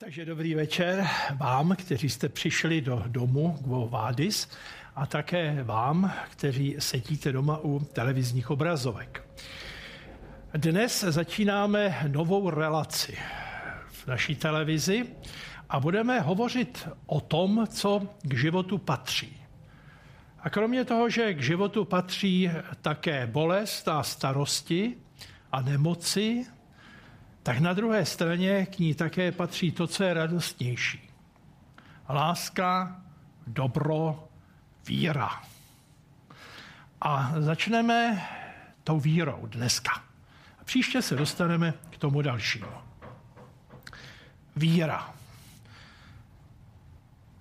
Takže dobrý večer vám, kteří jste přišli do domu Quo Vadis a také vám, kteří sedíte doma u televizních obrazovek. Dnes začínáme novou relaci v naší televizi a budeme hovořit o tom, co k životu patří. A kromě toho, že k životu patří také bolest a starosti a nemoci, tak na druhé straně k ní také patří to, co je radostnější. Láska, dobro, víra. A začneme tou vírou dneska. A příště se dostaneme k tomu dalšímu. Víra.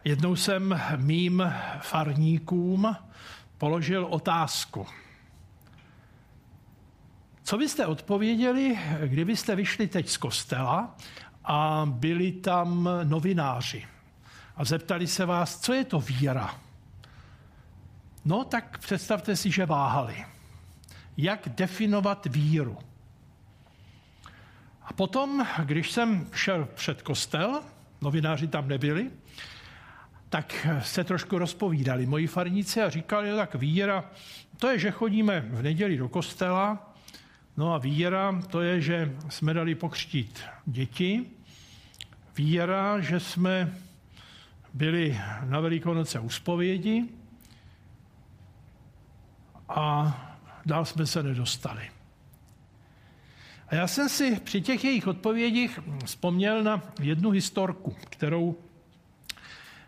Jednou jsem mým farníkům položil otázku – co byste odpověděli, kdybyste vyšli teď z kostela a byli tam novináři a zeptali se vás, co je to víra? No tak představte si, že váhali. Jak definovat víru? A potom, když jsem šel před kostel, novináři tam nebyli, tak se trošku rozpovídali moji farníci a říkali, no tak víra, to je, že chodíme v neděli do kostela, No a víra, to je, že jsme dali pokřtít děti. Víra, že jsme byli na Velikonoce u spovědi a dál jsme se nedostali. A já jsem si při těch jejich odpovědích vzpomněl na jednu historku, kterou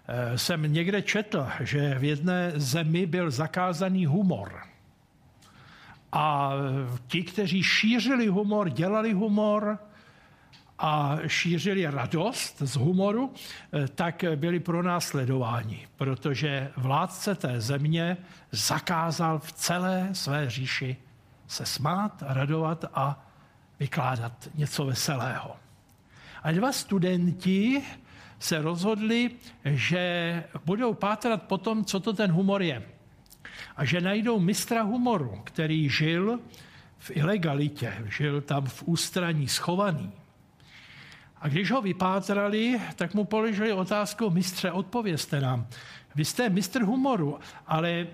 eh, jsem někde četl, že v jedné zemi byl zakázaný humor. A ti, kteří šířili humor, dělali humor a šířili radost z humoru, eh, tak byli pronásledováni, protože vládce té země zakázal v celé své říši se smát, radovat a vykládat něco veselého. A dva studenti se rozhodli, že budou pátrat po tom, co to ten humor je a že najdou mistra humoru, který žil v ilegalitě, žil tam v ústraní schovaný. A když ho vypátrali, tak mu položili otázku, mistře, odpovězte nám. Vy jste mistr humoru, ale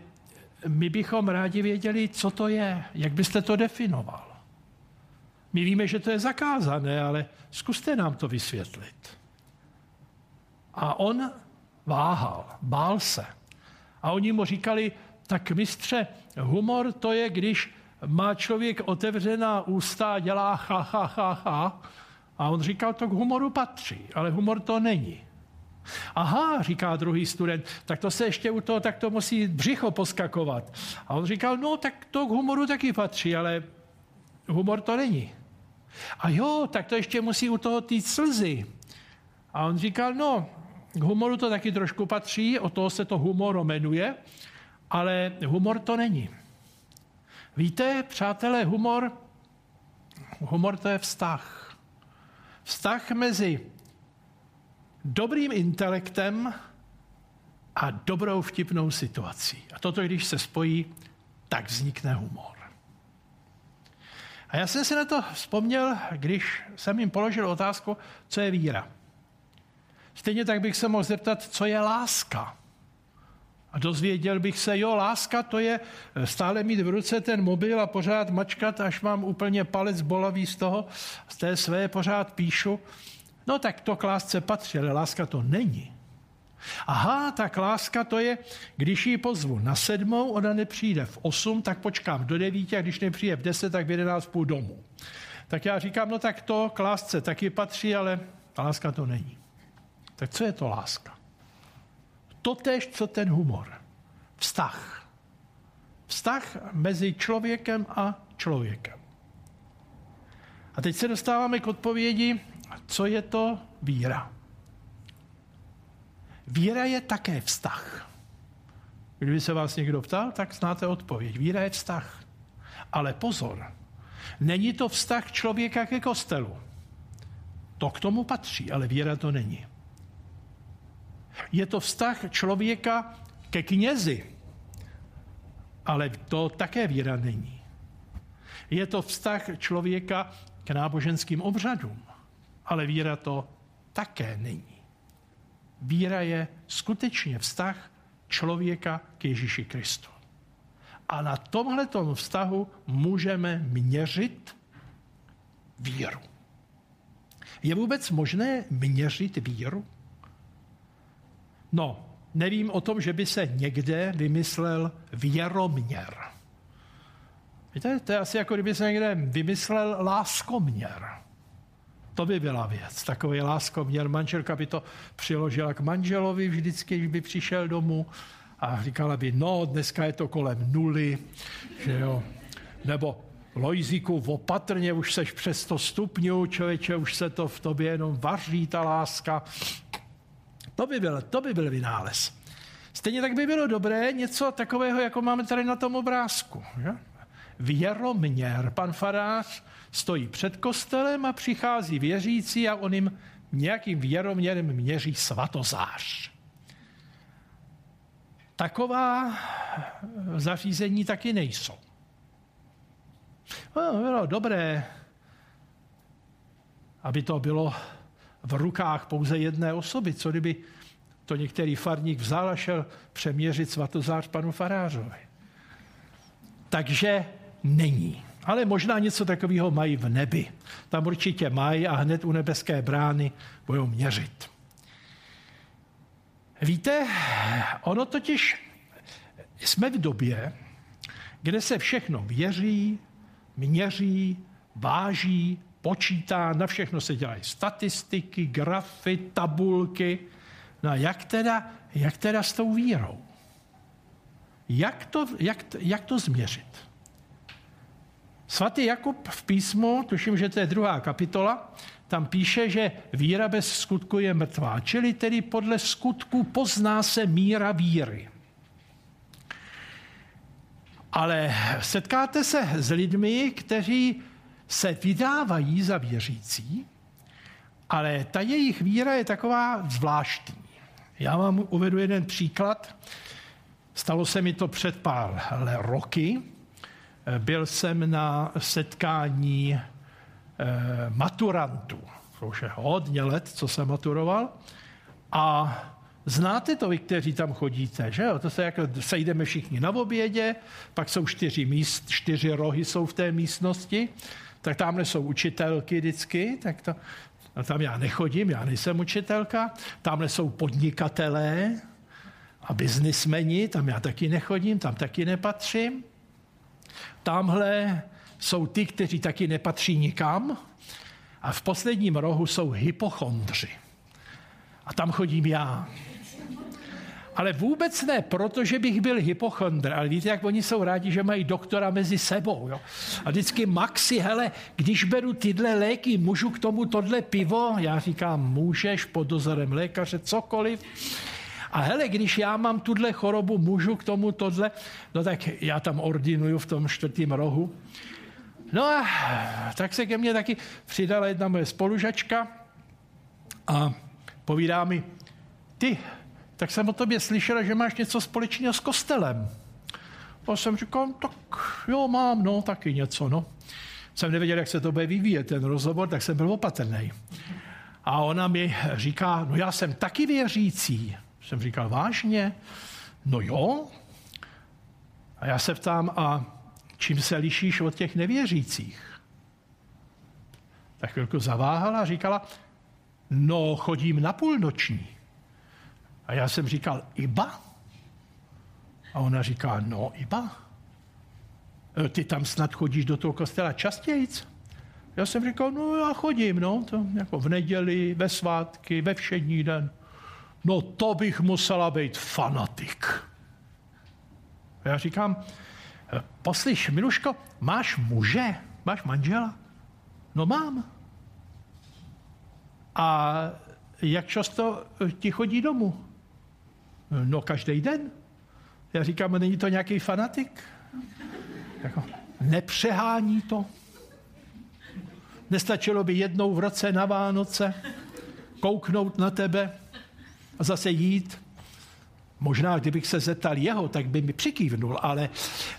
my bychom rádi věděli, co to je, jak byste to definoval. My víme, že to je zakázané, ale zkuste nám to vysvětlit. A on váhal, bál se. A oni mu říkali, tak mistře, humor to je, když má člověk otevřená ústa a dělá ha, ha, ha, ha. A on říkal, to k humoru patří, ale humor to není. Aha, říká druhý student, tak to se ještě u toho, tak to musí břicho poskakovat. A on říkal, no tak to k humoru taky patří, ale humor to není. A jo, tak to ještě musí u toho týt slzy. A on říkal, no, k humoru to taky trošku patří, o toho se to humor jmenuje, ale humor to není. Víte, přátelé, humor, humor to je vztah. Vztah mezi dobrým intelektem a dobrou vtipnou situací. A toto, když se spojí, tak vznikne humor. A já jsem si na to vzpomněl, když jsem jim položil otázku, co je víra. Stejně tak bych se mohl zeptat, co je láska. A dozvěděl bych se, jo, láska to je eh, stále mít v ruce ten mobil a pořád mačkat, až mám úplně palec bolavý z toho, z té své pořád píšu. No tak to k lásce patří, ale láska to není. Aha, tak láska to je, když ji pozvu na sedmou, ona nepřijde v osm, tak počkám do devíti a když nepřijde v deset, tak v jedenáct půl domů. Tak já říkám, no tak to k lásce taky patří, ale láska to není. Tak co je to láska? Totež, co ten humor. Vztah. Vztah mezi člověkem a člověkem. A teď se dostáváme k odpovědi, co je to víra. Víra je také vztah. Kdyby se vás někdo ptal, tak znáte odpověď. Víra je vztah. Ale pozor, není to vztah člověka ke kostelu. To k tomu patří, ale víra to není. Je to vztah člověka ke knězi, ale to také víra není. Je to vztah člověka k náboženským obřadům, ale víra to také není. Víra je skutečně vztah člověka k Ježíši Kristu. A na tomhle vztahu můžeme měřit víru. Je vůbec možné měřit víru? No, nevím o tom, že by se někde vymyslel věroměr. Víte, to je asi jako kdyby se někde vymyslel láskoměr. To by byla věc. Takový láskoměr. Manželka by to přiložila k manželovi vždycky, když by přišel domů a říkala by, no, dneska je to kolem nuly, že jo. Nebo Lojzíku, opatrně, už seš přes 100 stupňů, člověče, už se to v tobě jenom vaří, ta láska. To by byl, to by byl vynález. Stejně tak by bylo dobré něco takového, jako máme tady na tom obrázku. Že? Věroměr. Pan farář stojí před kostelem a přichází věřící a on jim nějakým věroměrem měří svatozář. Taková zařízení taky nejsou. No, bylo dobré, aby to bylo v rukách pouze jedné osoby, co kdyby to některý farník vzal a šel přeměřit svatozář panu farářovi. Takže není. Ale možná něco takového mají v nebi. Tam určitě mají a hned u nebeské brány budou měřit. Víte, ono totiž jsme v době, kde se všechno věří, měří, váží, počítá, na všechno se dělají statistiky, grafy, tabulky. No jak teda, jak teda s tou vírou? Jak to, jak, jak to změřit? Svatý Jakub v písmu, tuším, že to je druhá kapitola, tam píše, že víra bez skutku je mrtvá, čili tedy podle skutku pozná se míra víry. Ale setkáte se s lidmi, kteří se vydávají za věřící, ale ta jejich víra je taková zvláštní. Já vám uvedu jeden příklad. Stalo se mi to před pár roky. Byl jsem na setkání eh, maturantů. To už je hodně let, co jsem maturoval. A Znáte to vy, kteří tam chodíte, že jo? To se jako sejdeme všichni na obědě, pak jsou čtyři, míst, čtyři rohy jsou v té místnosti, tak tamhle jsou učitelky vždycky, tak to, a tam já nechodím, já nejsem učitelka, tamhle jsou podnikatelé a biznismeni, tam já taky nechodím, tam taky nepatřím. Tamhle jsou ty, kteří taky nepatří nikam a v posledním rohu jsou hypochondři. A tam chodím já. Ale vůbec ne, protože bych byl hypochondr. Ale víte, jak oni jsou rádi, že mají doktora mezi sebou. Jo? A vždycky Maxi, hele, když beru tyhle léky, můžu k tomu tohle pivo? Já říkám, můžeš pod dozorem lékaře cokoliv. A hele, když já mám tuhle chorobu, můžu k tomu tohle? No tak já tam ordinuju v tom čtvrtém rohu. No a tak se ke mně taky přidala jedna moje spolužačka a povídá mi, ty, tak jsem o tobě slyšela, že máš něco společného s kostelem. A jsem říkal, tak jo, mám, no, taky něco, no. Jsem nevěděl, jak se to bude vyvíjet, ten rozhovor, tak jsem byl opatrný. A ona mi říká, no já jsem taky věřící. Jsem říkal, vážně? No jo. A já se ptám, a čím se lišíš od těch nevěřících? Tak chvilku zaváhala a říkala, no chodím na půlnoční. A já jsem říkal, Iba? A ona říká, no Iba. E, ty tam snad chodíš do toho kostela častějíc? Já jsem říkal, no já chodím, no, to jako v neděli, ve svátky, ve všední den. No to bych musela být fanatik. Já říkám, e, poslyš, Miluško, máš muže? Máš manžela? No mám. A jak často ti chodí domů? No každý den. Já říkám, není to nějaký fanatik? Jako, nepřehání to. Nestačilo by jednou v roce na Vánoce kouknout na tebe a zase jít. Možná, kdybych se zeptal jeho, tak by mi přikývnul, ale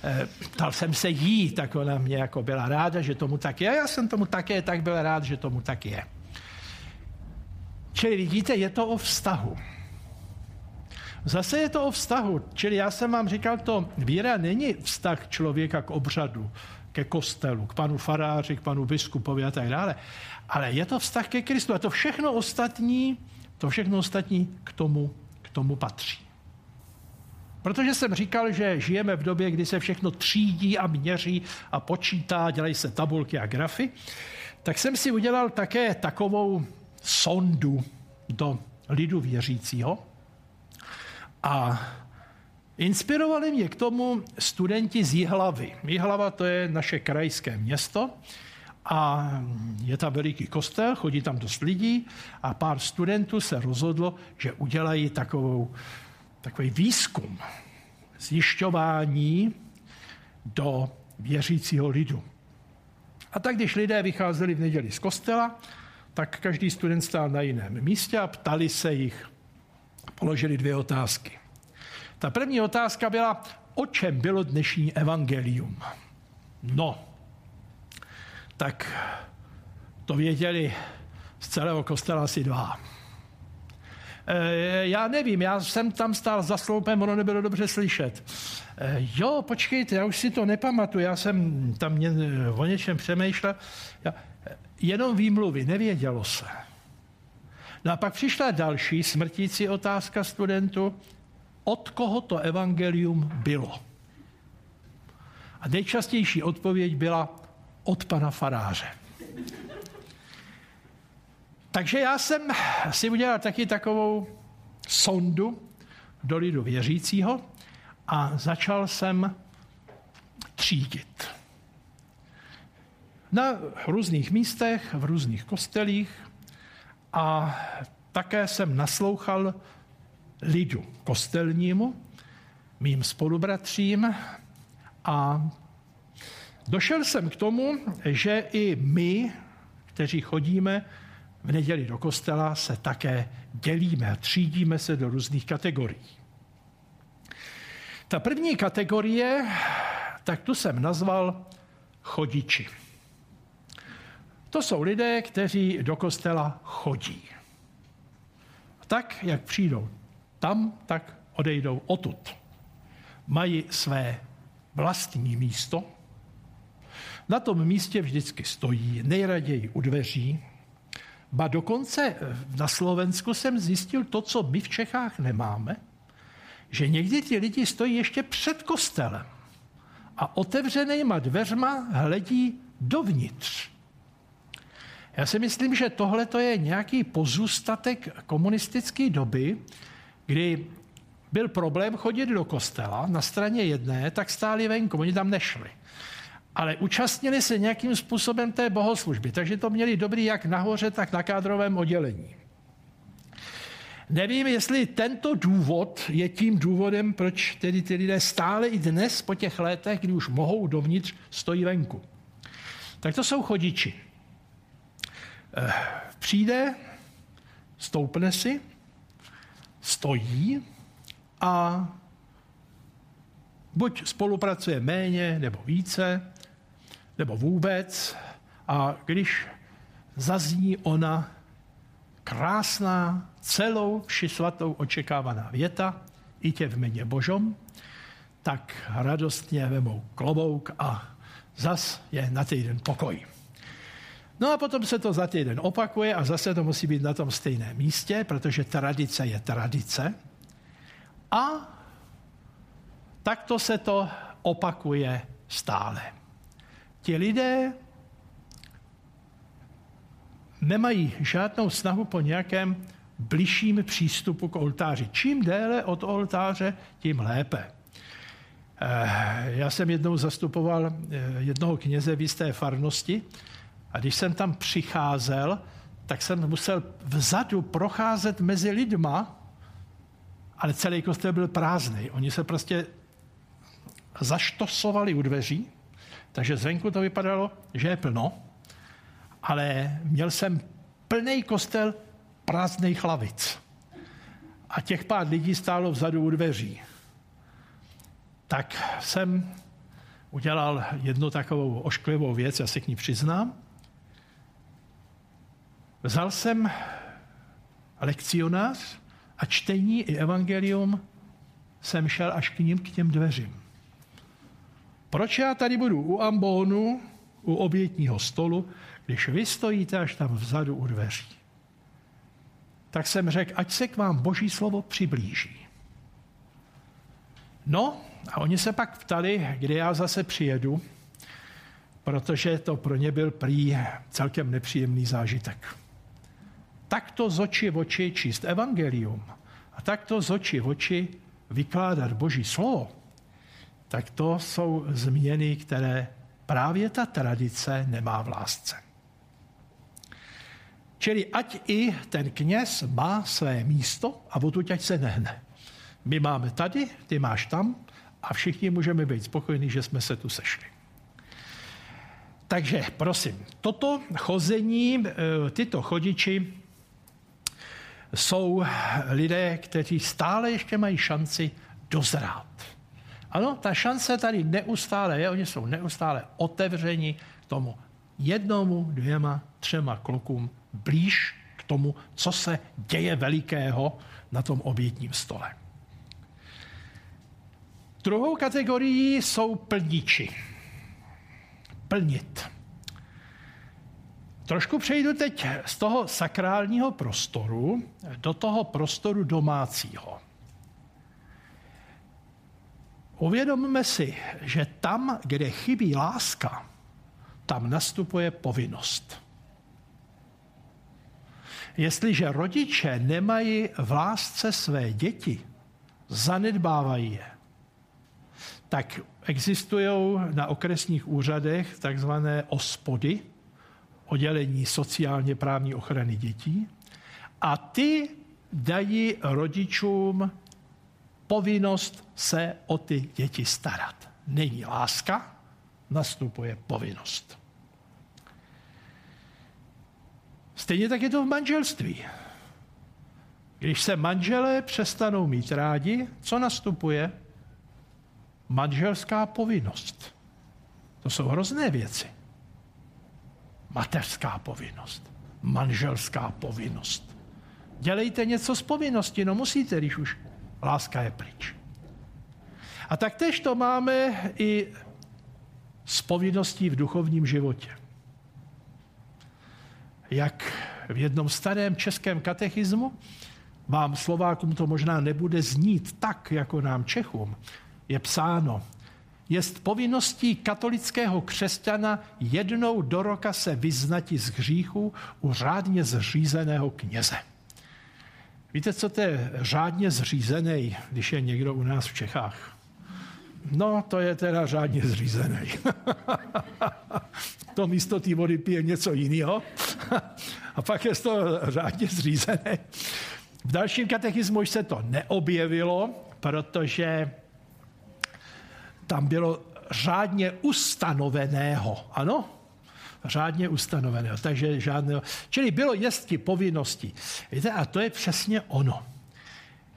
e, ptal jsem se jí, tak ona mě jako byla ráda, že tomu tak je. Já jsem tomu také tak byl rád, že tomu tak je. Čili vidíte, je to o vztahu. Zase je to o vztahu. Čili já jsem vám říkal, to víra není vztah člověka k obřadu, ke kostelu, k panu faráři, k panu biskupovi a tak dále. Ale je to vztah ke Kristu. A to všechno ostatní, to všechno ostatní k tomu, k tomu patří. Protože jsem říkal, že žijeme v době, kdy se všechno třídí a měří a počítá, dělají se tabulky a grafy, tak jsem si udělal také takovou sondu do lidu věřícího. A inspirovali mě k tomu studenti z Jihlavy. Jihlava to je naše krajské město a je tam veliký kostel, chodí tam dost lidí a pár studentů se rozhodlo, že udělají takovou, takový výzkum, zjišťování do věřícího lidu. A tak, když lidé vycházeli v neděli z kostela, tak každý student stál na jiném místě a ptali se jich. Položili dvě otázky. Ta první otázka byla, o čem bylo dnešní evangelium? No, tak to věděli z celého kostela asi dva. E, já nevím, já jsem tam stál za sloupem, ono nebylo dobře slyšet. E, jo, počkejte, já už si to nepamatuju, já jsem tam o něčem přemýšlel. Já, jenom výmluvy, nevědělo se. No a pak přišla další smrtící otázka studentu, od koho to evangelium bylo. A nejčastější odpověď byla od pana faráře. Takže já jsem si udělal taky takovou sondu do lidu věřícího a začal jsem třídit. Na různých místech, v různých kostelích a také jsem naslouchal lidu kostelnímu, mým spolubratřím a došel jsem k tomu, že i my, kteří chodíme v neděli do kostela, se také dělíme a třídíme se do různých kategorií. Ta první kategorie, tak tu jsem nazval chodiči. To jsou lidé, kteří do kostela chodí. Tak, jak přijdou tam, tak odejdou odtud. Mají své vlastní místo. Na tom místě vždycky stojí, nejraději u dveří. Ba dokonce na Slovensku jsem zjistil to, co my v Čechách nemáme, že někdy ti lidi stojí ještě před kostelem a otevřenýma dveřma hledí dovnitř. Já si myslím, že tohle to je nějaký pozůstatek komunistické doby, kdy byl problém chodit do kostela na straně jedné, tak stáli venku, oni tam nešli. Ale účastnili se nějakým způsobem té bohoslužby, takže to měli dobrý jak nahoře, tak na kádrovém oddělení. Nevím, jestli tento důvod je tím důvodem, proč tedy ty lidé stále i dnes po těch letech, kdy už mohou dovnitř, stojí venku. Tak to jsou chodiči. Eh, přijde, stoupne si, stojí a buď spolupracuje méně nebo více, nebo vůbec. A když zazní ona krásná, celou vši svatou očekávaná věta, i tě v jméně Božom, tak radostně vemou klobouk a zas je na týden pokoj. No a potom se to za týden opakuje a zase to musí být na tom stejném místě, protože tradice je tradice. A takto se to opakuje stále. Ti lidé nemají žádnou snahu po nějakém bližším přístupu k oltáři. Čím déle od oltáře, tím lépe. Eh, já jsem jednou zastupoval eh, jednoho kněze v jisté farnosti a když jsem tam přicházel, tak jsem musel vzadu procházet mezi lidma, ale celý kostel byl prázdný. Oni se prostě zaštosovali u dveří, takže zvenku to vypadalo, že je plno, ale měl jsem plný kostel prázdných hlavic. A těch pár lidí stálo vzadu u dveří. Tak jsem udělal jednu takovou ošklivou věc, já se k ní přiznám. Vzal jsem lekcionář a čtení i evangelium jsem šel až k ním, k těm dveřím. Proč já tady budu u ambónu, u obětního stolu, když vy stojíte až tam vzadu u dveří? Tak jsem řekl, ať se k vám boží slovo přiblíží. No, a oni se pak ptali, kdy já zase přijedu, protože to pro ně byl prý celkem nepříjemný zážitek. Takto z oči v oči číst evangelium a takto z oči v oči vykládat boží slovo, tak to jsou změny, které právě ta tradice nemá v lásce. Čili ať i ten kněz má své místo a odtud ať se nehne. My máme tady, ty máš tam a všichni můžeme být spokojení, že jsme se tu sešli. Takže prosím, toto chození, eh, tyto chodiči jsou lidé, kteří stále ještě mají šanci dozrát. Ano, ta šance tady neustále je, oni jsou neustále otevřeni k tomu jednomu, dvěma, třema klukům blíž k tomu, co se děje velikého na tom obětním stole. Druhou kategorií jsou plniči. Plnit. Trošku přejdu teď z toho sakrálního prostoru do toho prostoru domácího. Uvědomme si, že tam, kde chybí láska, tam nastupuje povinnost. Jestliže rodiče nemají v lásce své děti, zanedbávají je, tak existují na okresních úřadech takzvané ospody, oddělení sociálně právní ochrany dětí, a ty dají rodičům povinnost se o ty děti starat. Není láska, nastupuje povinnost. Stejně tak je to v manželství. Když se manželé přestanou mít rádi, co nastupuje? Manželská povinnost. To jsou hrozné věci. Mateřská povinnost, manželská povinnost. Dělejte něco z povinnosti, no musíte, když už Láska je pryč. A tak tež to máme i s povinností v duchovním životě. Jak v jednom starém českém katechismu, vám Slovákům to možná nebude znít tak, jako nám Čechům, je psáno, jest povinností katolického křesťana jednou do roka se vyznati z hříchu u řádně zřízeného kněze. Víte, co to je řádně zřízený, když je někdo u nás v Čechách? No, to je teda řádně zřízený. to místo té vody pije něco jiného. a pak je to řádně zřízený. V dalším katechismu už se to neobjevilo, protože tam bylo řádně ustanoveného. Ano? řádně ustanoveného, takže žádného. Čili bylo jestli povinnosti. Víte, a to je přesně ono.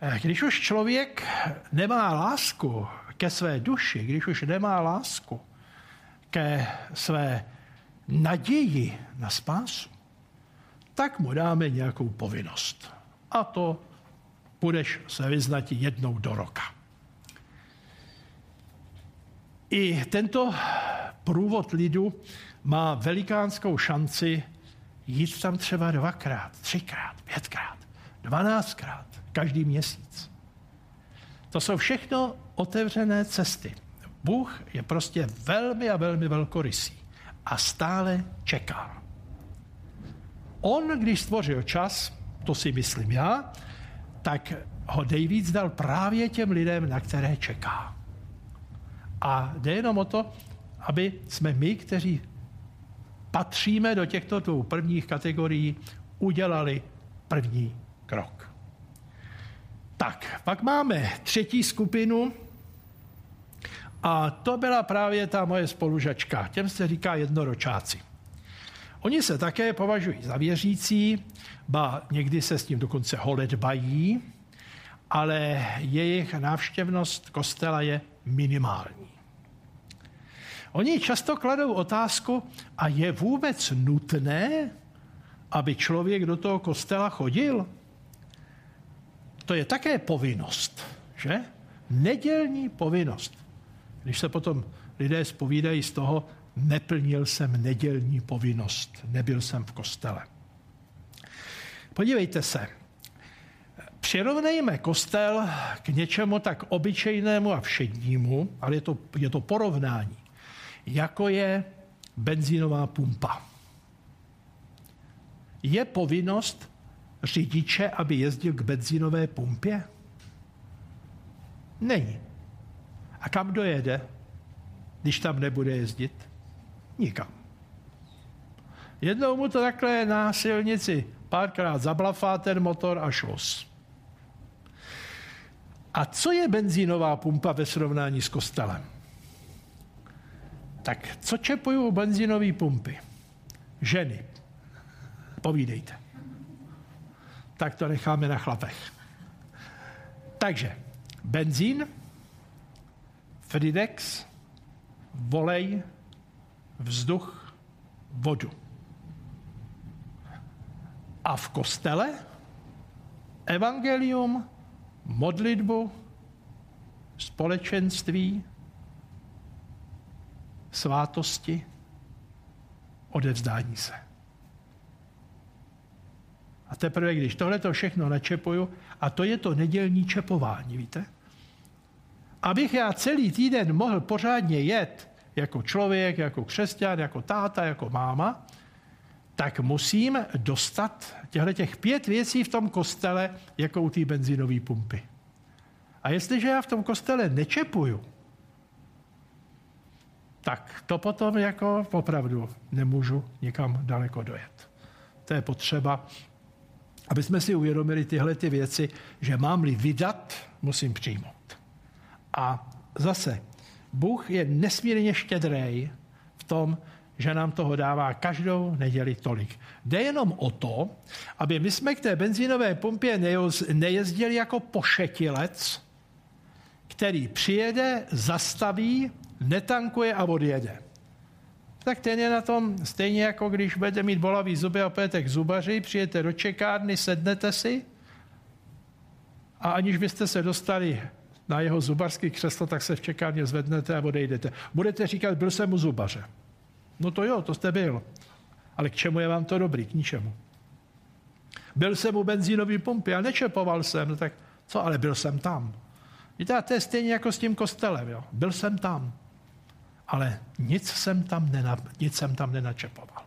Eh, když už člověk nemá lásku ke své duši, když už nemá lásku ke své naději na spásu, tak mu dáme nějakou povinnost. A to budeš se vyznat jednou do roka. I tento průvod lidu má velikánskou šanci jít tam třeba dvakrát, třikrát, pětkrát, dvanáctkrát, každý měsíc. To jsou všechno otevřené cesty. Bůh je prostě velmi a velmi velkorysý a stále čeká. On, když stvořil čas, to si myslím já, tak ho nejvíc dal právě těm lidem, na které čeká. A jde jenom o to, aby jsme my, kteří patříme do těchto dvou prvních kategorií, udělali první krok. Tak, pak máme třetí skupinu a to byla právě ta moje spolužačka. Těm se říká jednoročáci. Oni se také považují za věřící, ba někdy se s tím dokonce holedbají, ale jejich návštěvnost kostela je minimální. Oni často kladou otázku, a je vůbec nutné, aby člověk do toho kostela chodil? to je také povinnost, že? Nedělní povinnost. Když se potom lidé spovídají z toho, neplnil jsem nedělní povinnost, nebyl jsem v kostele. Podívejte se, přirovnejme kostel k něčemu tak obyčejnému a všednímu, ale je to, je to porovnání, jako je benzínová pumpa. Je povinnost řidiče, aby jezdil k benzínové pumpě? Není. A kam dojede, když tam nebude jezdit? Nikam. Jednou mu to takhle na silnici párkrát zablafá ten motor a šlos. A co je benzínová pumpa ve srovnání s kostelem? Tak co čepují benzínové pumpy? Ženy. Povídejte. Tak to necháme na chlapech. Takže benzín, Fridex, volej, vzduch, vodu. A v kostele evangelium, modlitbu, společenství, svátosti, odevzdání se. A teprve, když tohle to všechno načepuju, a to je to nedělní čepování, víte? Abych já celý týden mohl pořádně jet jako člověk, jako křesťan, jako táta, jako máma, tak musím dostat těchto těch pět věcí v tom kostele jako u té benzínové pumpy. A jestliže já v tom kostele nečepuju, tak to potom jako opravdu nemůžu nikam daleko dojet. To je potřeba, aby jsme si uvědomili tyhle ty věci, že mám-li vydat, musím přijmout. A zase, Bůh je nesmírně štědrý v tom, že nám toho dává každou neděli tolik. Jde jenom o to, aby my jsme k té benzínové pumpě nejezdili jako pošetilec, který přijede, zastaví, netankuje a odjede. Tak ten je na tom stejně jako když budete mít bolavý zuby a půjdete k zubaři, přijete do čekárny, sednete si a aniž byste se dostali na jeho zubarský křeslo, tak se v čekárně zvednete a odejdete. Budete říkat, byl jsem u zubaře. No to jo, to jste byl. Ale k čemu je vám to dobrý? K ničemu. Byl jsem u benzínové pumpy a nečepoval jsem. No tak co, ale byl jsem tam. Víte, to je stejně jako s tím kostelem. Jo. Byl jsem tam. Ale nic jsem tam, nena, nic jsem tam nenačepoval.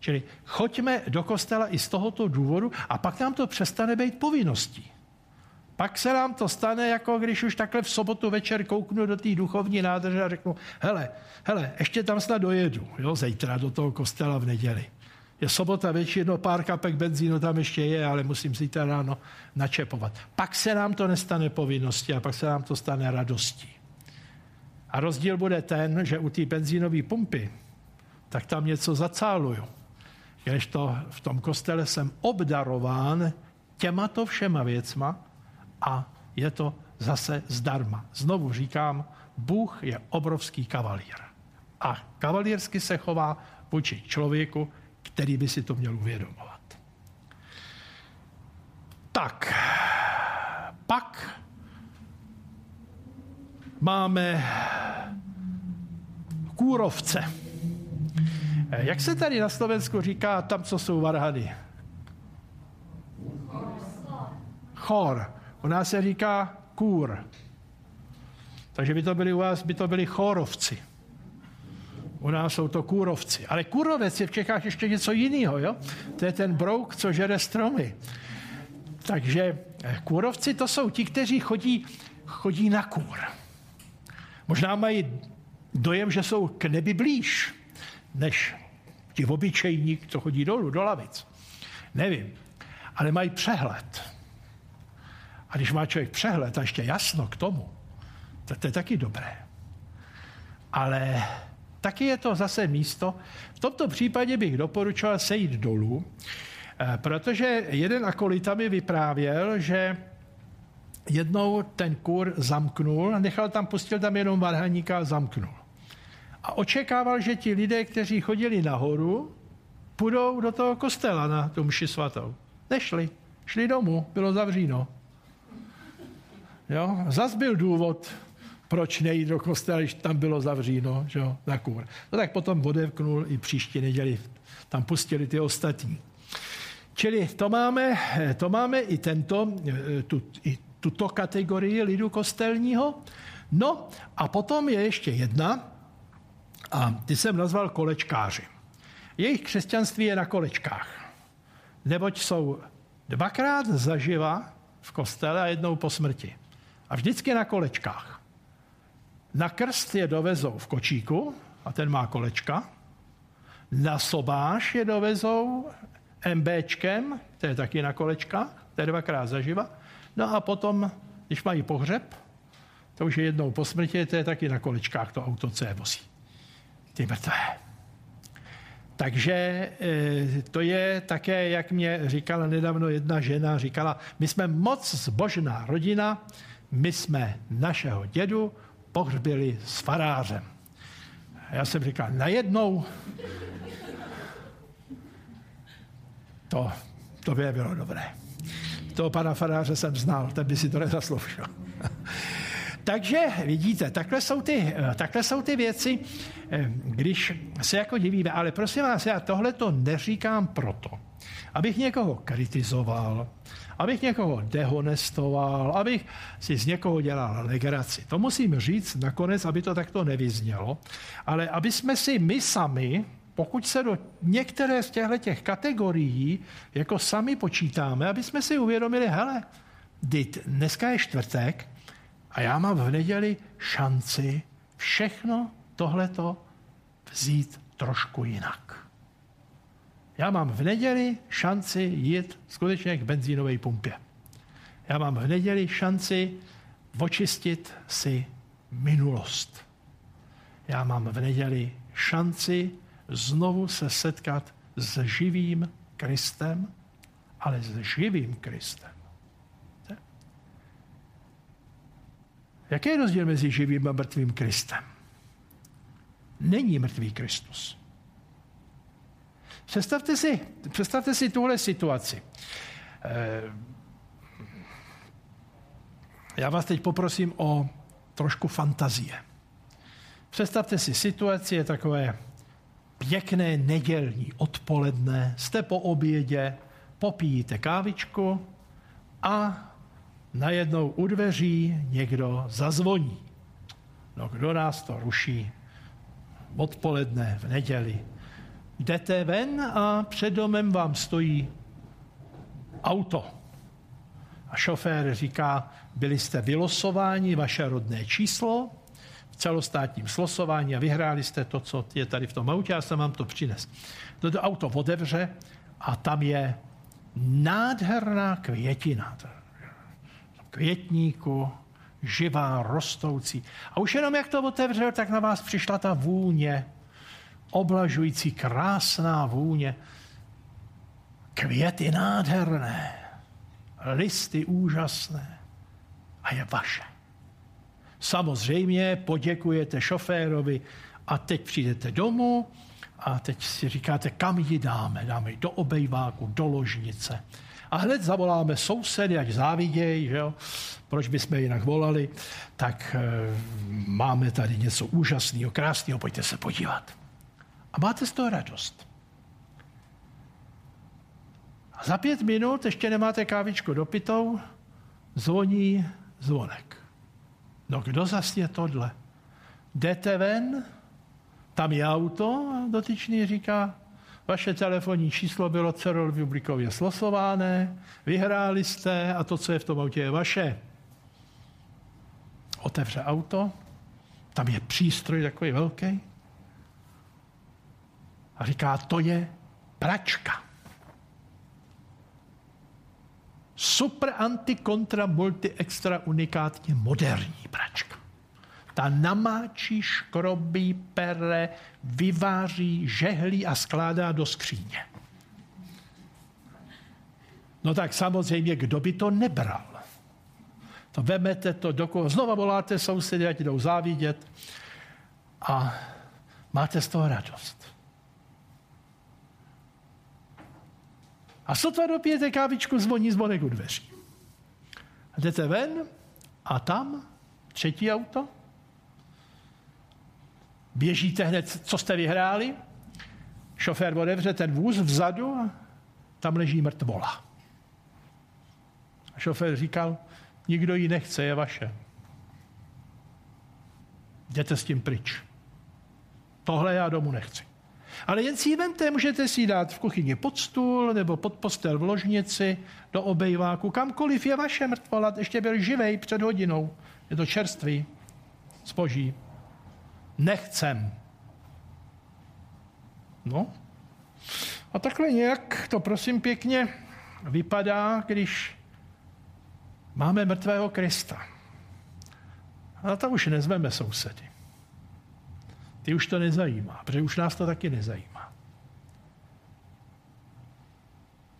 Čili choďme do kostela i z tohoto důvodu a pak nám to přestane být povinností. Pak se nám to stane, jako když už takhle v sobotu večer kouknu do té duchovní nádrže a řeknu, hele, hele, ještě tam snad dojedu, jo, zítra do toho kostela v neděli. Je sobota večer, no pár kapek benzínu tam ještě je, ale musím si to ráno načepovat. Pak se nám to nestane povinností a pak se nám to stane radostí. A rozdíl bude ten, že u té benzínové pumpy, tak tam něco zacáluju. Když to v tom kostele jsem obdarován těmato všema věcma, a je to zase zdarma. Znovu říkám, Bůh je obrovský kavalír. A kavalírsky se chová vůči člověku, který by si to měl uvědomovat. Tak, pak máme kůrovce. Jak se tady na Slovensku říká tam, co jsou varhany? Chor. U nás se říká kůr. Takže by to byli u vás, by to byli chorovci. U nás jsou to kůrovci. Ale kůrovec je v Čechách ještě něco jiného, jo? To je ten brouk, co žere stromy. Takže eh, kůrovci to jsou ti, kteří chodí, chodí na kůr. Možná mají dojem, že jsou k nebi blíž, než ti obyčejní, co chodí dolů, do lavic. Nevím. Ale mají přehled. A když má člověk přehled a ještě jasno k tomu, tak to je taky dobré. Ale taky je to zase místo. V tomto případě bych doporučoval sejít dolů, eh, protože jeden akolita mi vyprávěl, že jednou ten kur zamknul, nechal tam, pustil tam jenom varhaníka a zamknul. A očekával, že ti lidé, kteří chodili nahoru, půjdou do toho kostela na tu mši svatou. Nešli. Šli domů, bylo zavříno. Jo? Zas byl důvod, proč nejít do kostela, když tam bylo zavříno, že jo, na kůr. No tak potom odevknul i příští neděli, tam pustili ty ostatní. Čili to máme, to máme i tento, tu, i tuto kategorii lidu kostelního. No a potom je ještě jedna, a ty jsem nazval kolečkáři. Jejich křesťanství je na kolečkách. Neboť jsou dvakrát zaživa v kostele a jednou po smrti. A vždycky na kolečkách. Na krst je dovezou v kočíku, a ten má kolečka. Na sobáš je dovezou MBčkem, to je taky na kolečka, to je dvakrát zaživa. No a potom, když mají pohřeb, to už je jednou po smrti, to je taky na kolečkách to auto, co je vozí. Ty mrtvé. Takže e, to je také, jak mě říkala nedávno jedna žena, říkala, my jsme moc zbožná rodina, my jsme našeho dědu pohřbili s farářem. Já jsem říkal, najednou to, to by bylo dobré. Toho pana faráře jsem znal, ten by si to nezasloužil. Takže vidíte, takhle jsou, ty, takhle jsou ty věci, když se jako divíme. Ale prosím vás, já tohle to neříkám proto, abych někoho kritizoval, abych někoho dehonestoval, abych si z někoho dělal legraci. To musím říct nakonec, aby to takto nevyznělo, ale aby jsme si my sami, pokud se do některé z těchto těch kategorií jako sami počítáme, aby jsme si uvědomili, hele, dit, dneska je čtvrtek a já mám v neděli šanci všechno tohleto vzít trošku jinak. Já mám v neděli šanci jít skutečně k benzínové pumpě. Já mám v neděli šanci očistit si minulost. Já mám v neděli šanci znovu se setkat s živým Kristem, ale s živým Kristem. Jaký je rozdíl mezi živým a mrtvým Kristem? Není mrtvý Kristus. Představte si, představte si tuhle situaci. Eh, já vás teď poprosím o trošku fantazie. Představte si situaci, je takové pěkné nedělní odpoledne, jste po obědě, popíjíte kávičku a najednou u dveří někdo zazvoní. No kdo nás to ruší? Odpoledne v neděli jdete ven a před domem vám stojí auto. A šofér říká, byli jste vylosováni, vaše rodné číslo v celostátním slosování a vyhráli jste to, co je tady v tom autě, já jsem vám to přines. To auto otevře a tam je nádherná květina. Květníku, živá, rostoucí. A už jenom jak to otevřel, tak na vás přišla ta vůně oblažující krásná vůně, květy nádherné, listy úžasné a je vaše. Samozřejmě poděkujete šoférovi a teď přijdete domů a teď si říkáte, kam ji dáme. Dáme ji do obejváku, do ložnice. A hned zavoláme sousedy, ať závidějí, že jo? proč bychom jinak volali, tak e, máme tady něco úžasného, krásného, pojďte se podívat. A máte z toho radost. A za pět minut, ještě nemáte kávičku dopitou, zvoní zvonek. No kdo zas je tohle? Jdete ven, tam je auto a dotyčný říká, vaše telefonní číslo bylo celorepublikově slosováno, vyhráli jste a to, co je v tom autě, je vaše. Otevře auto, tam je přístroj takový velký, a říká, to je pračka. Super anti kontra multi extra unikátně moderní pračka. Ta namáčí, škrobí, pere, vyváří, žehlí a skládá do skříně. No tak samozřejmě, kdo by to nebral? To vemete to do koho, znova voláte sousedy, ať jdou závidět a máte z toho radost. A sotva dopijete kávičku, zvoní zvonek u dveří. Jdete ven A tam třetí auto. Běžíte hned, co jste vyhráli. Šofér otevře ten vůz vzadu a tam leží mrtvola. A šofér říkal, nikdo ji nechce, je vaše. Jděte s tím pryč. Tohle já domů nechci. Ale jen si ji vemte, můžete si ji dát v kuchyni pod stůl nebo pod postel v ložnici, do obejváku, kamkoliv je vaše mrtvola, ještě byl živej před hodinou. Je to čerstvý zboží. Nechcem. No. A takhle nějak to prosím pěkně vypadá, když máme mrtvého Krista. A to už nezveme sousedy. Ty už to nezajímá, protože už nás to taky nezajímá.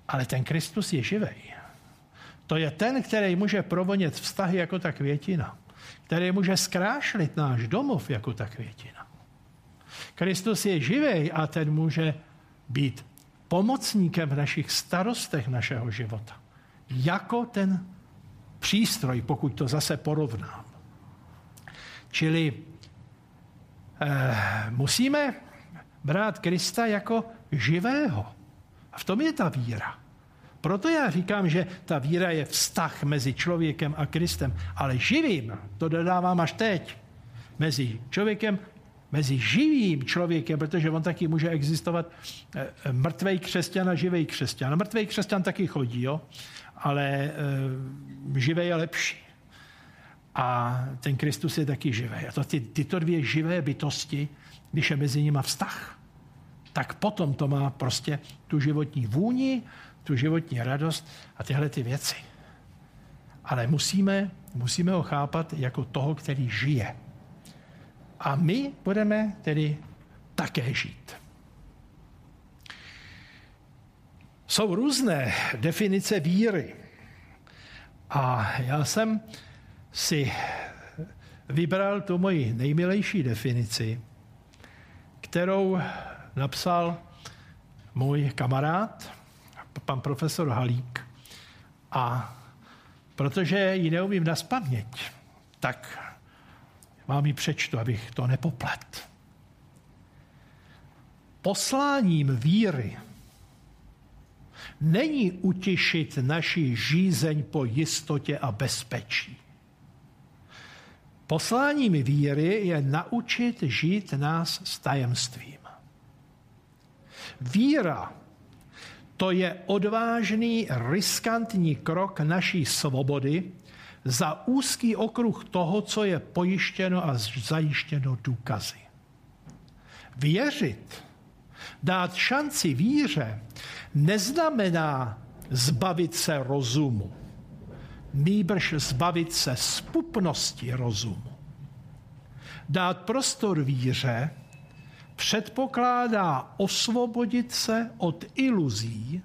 Ale ten Kristus je živej. To je ten, který může provonět vztahy jako ta květina. Který může zkrášlit náš domov jako ta květina. Kristus je živej a ten může být pomocníkem v našich starostech našeho života. Jako ten přístroj, pokud to zase porovnám. Čili musíme brát Krista jako živého. A v tom je ta víra. Proto já říkám, že ta víra je vztah mezi člověkem a Kristem, ale živým, to dodávám až teď, mezi člověkem, mezi živým člověkem, protože on taky může existovat eh, mrtvej křesťan a živý křesťan. Mrtvej křesťan taky chodí, jo? ale e, živý je lepší. A ten Kristus je taky živý. A to ty, tyto dvě živé bytosti, když je mezi nimi vztah, tak potom to má prostě tu životní vůni, tu životní radost a tyhle ty věci. Ale musíme, musíme ho chápat jako toho, který žije. A my budeme tedy také žít. Jsou různé definice víry. A já jsem si vybral tu moji nejmilejší definici, kterou napsal můj kamarád, pan profesor Halík. A protože ji neumím na spaměť, tak vám ji přečtu, abych to nepoplet. Posláním víry není utěšit naši žízeň po jistotě a bezpečí. Posláním víry je naučit žít nás s tajemstvím. Víra to je odvážný, riskantní krok naší svobody za úzký okruh toho, co je pojištěno a zajištěno důkazy. Věřit, dát šanci víře, neznamená zbavit se rozumu, nýbrž zbavit se spupnosti rozumu. Dát prostor víře předpokládá osvobodit se od iluzí,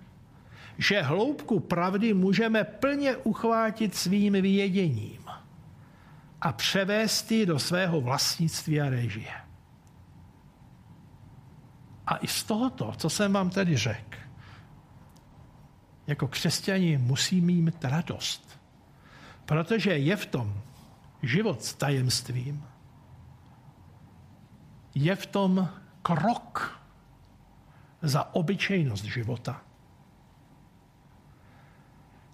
že hloubku pravdy můžeme plně uchvátit svým věděním a převést ji do svého vlastnictví a režie. A i z tohoto, co jsem vám tady řekl, jako křesťani musíme mít radost. Protože je v tom život s tajemstvím, je v tom krok za obyčejnost života.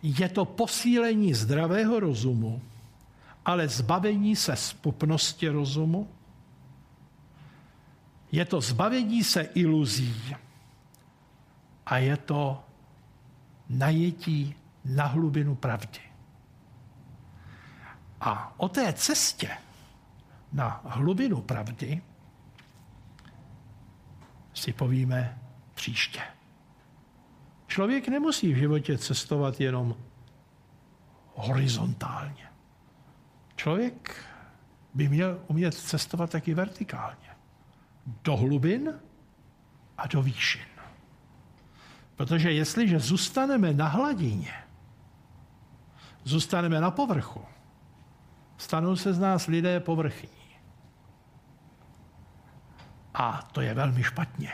Je to posílení zdravého rozumu, ale zbavení se spupnosti rozumu. Je to zbavení se iluzí a je to najetí na hlubinu pravdy. A o té cestě na hlubinu pravdy si povíme příště. Člověk nemusí v životě cestovat jenom horizontálně. Člověk by měl umět cestovat taky vertikálně. Do hlubin a do výšin. Protože jestliže zůstaneme na hladině, zůstaneme na povrchu, stanou se z nás lidé povrchní. A to je velmi špatně.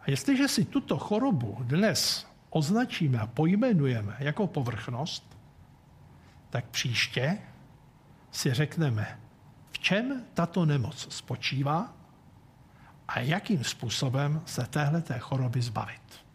A jestliže si tuto chorobu dnes označíme a pojmenujeme jako povrchnost, tak příště si řekneme, v čem tato nemoc spočívá a jakým způsobem se téhleté choroby zbavit.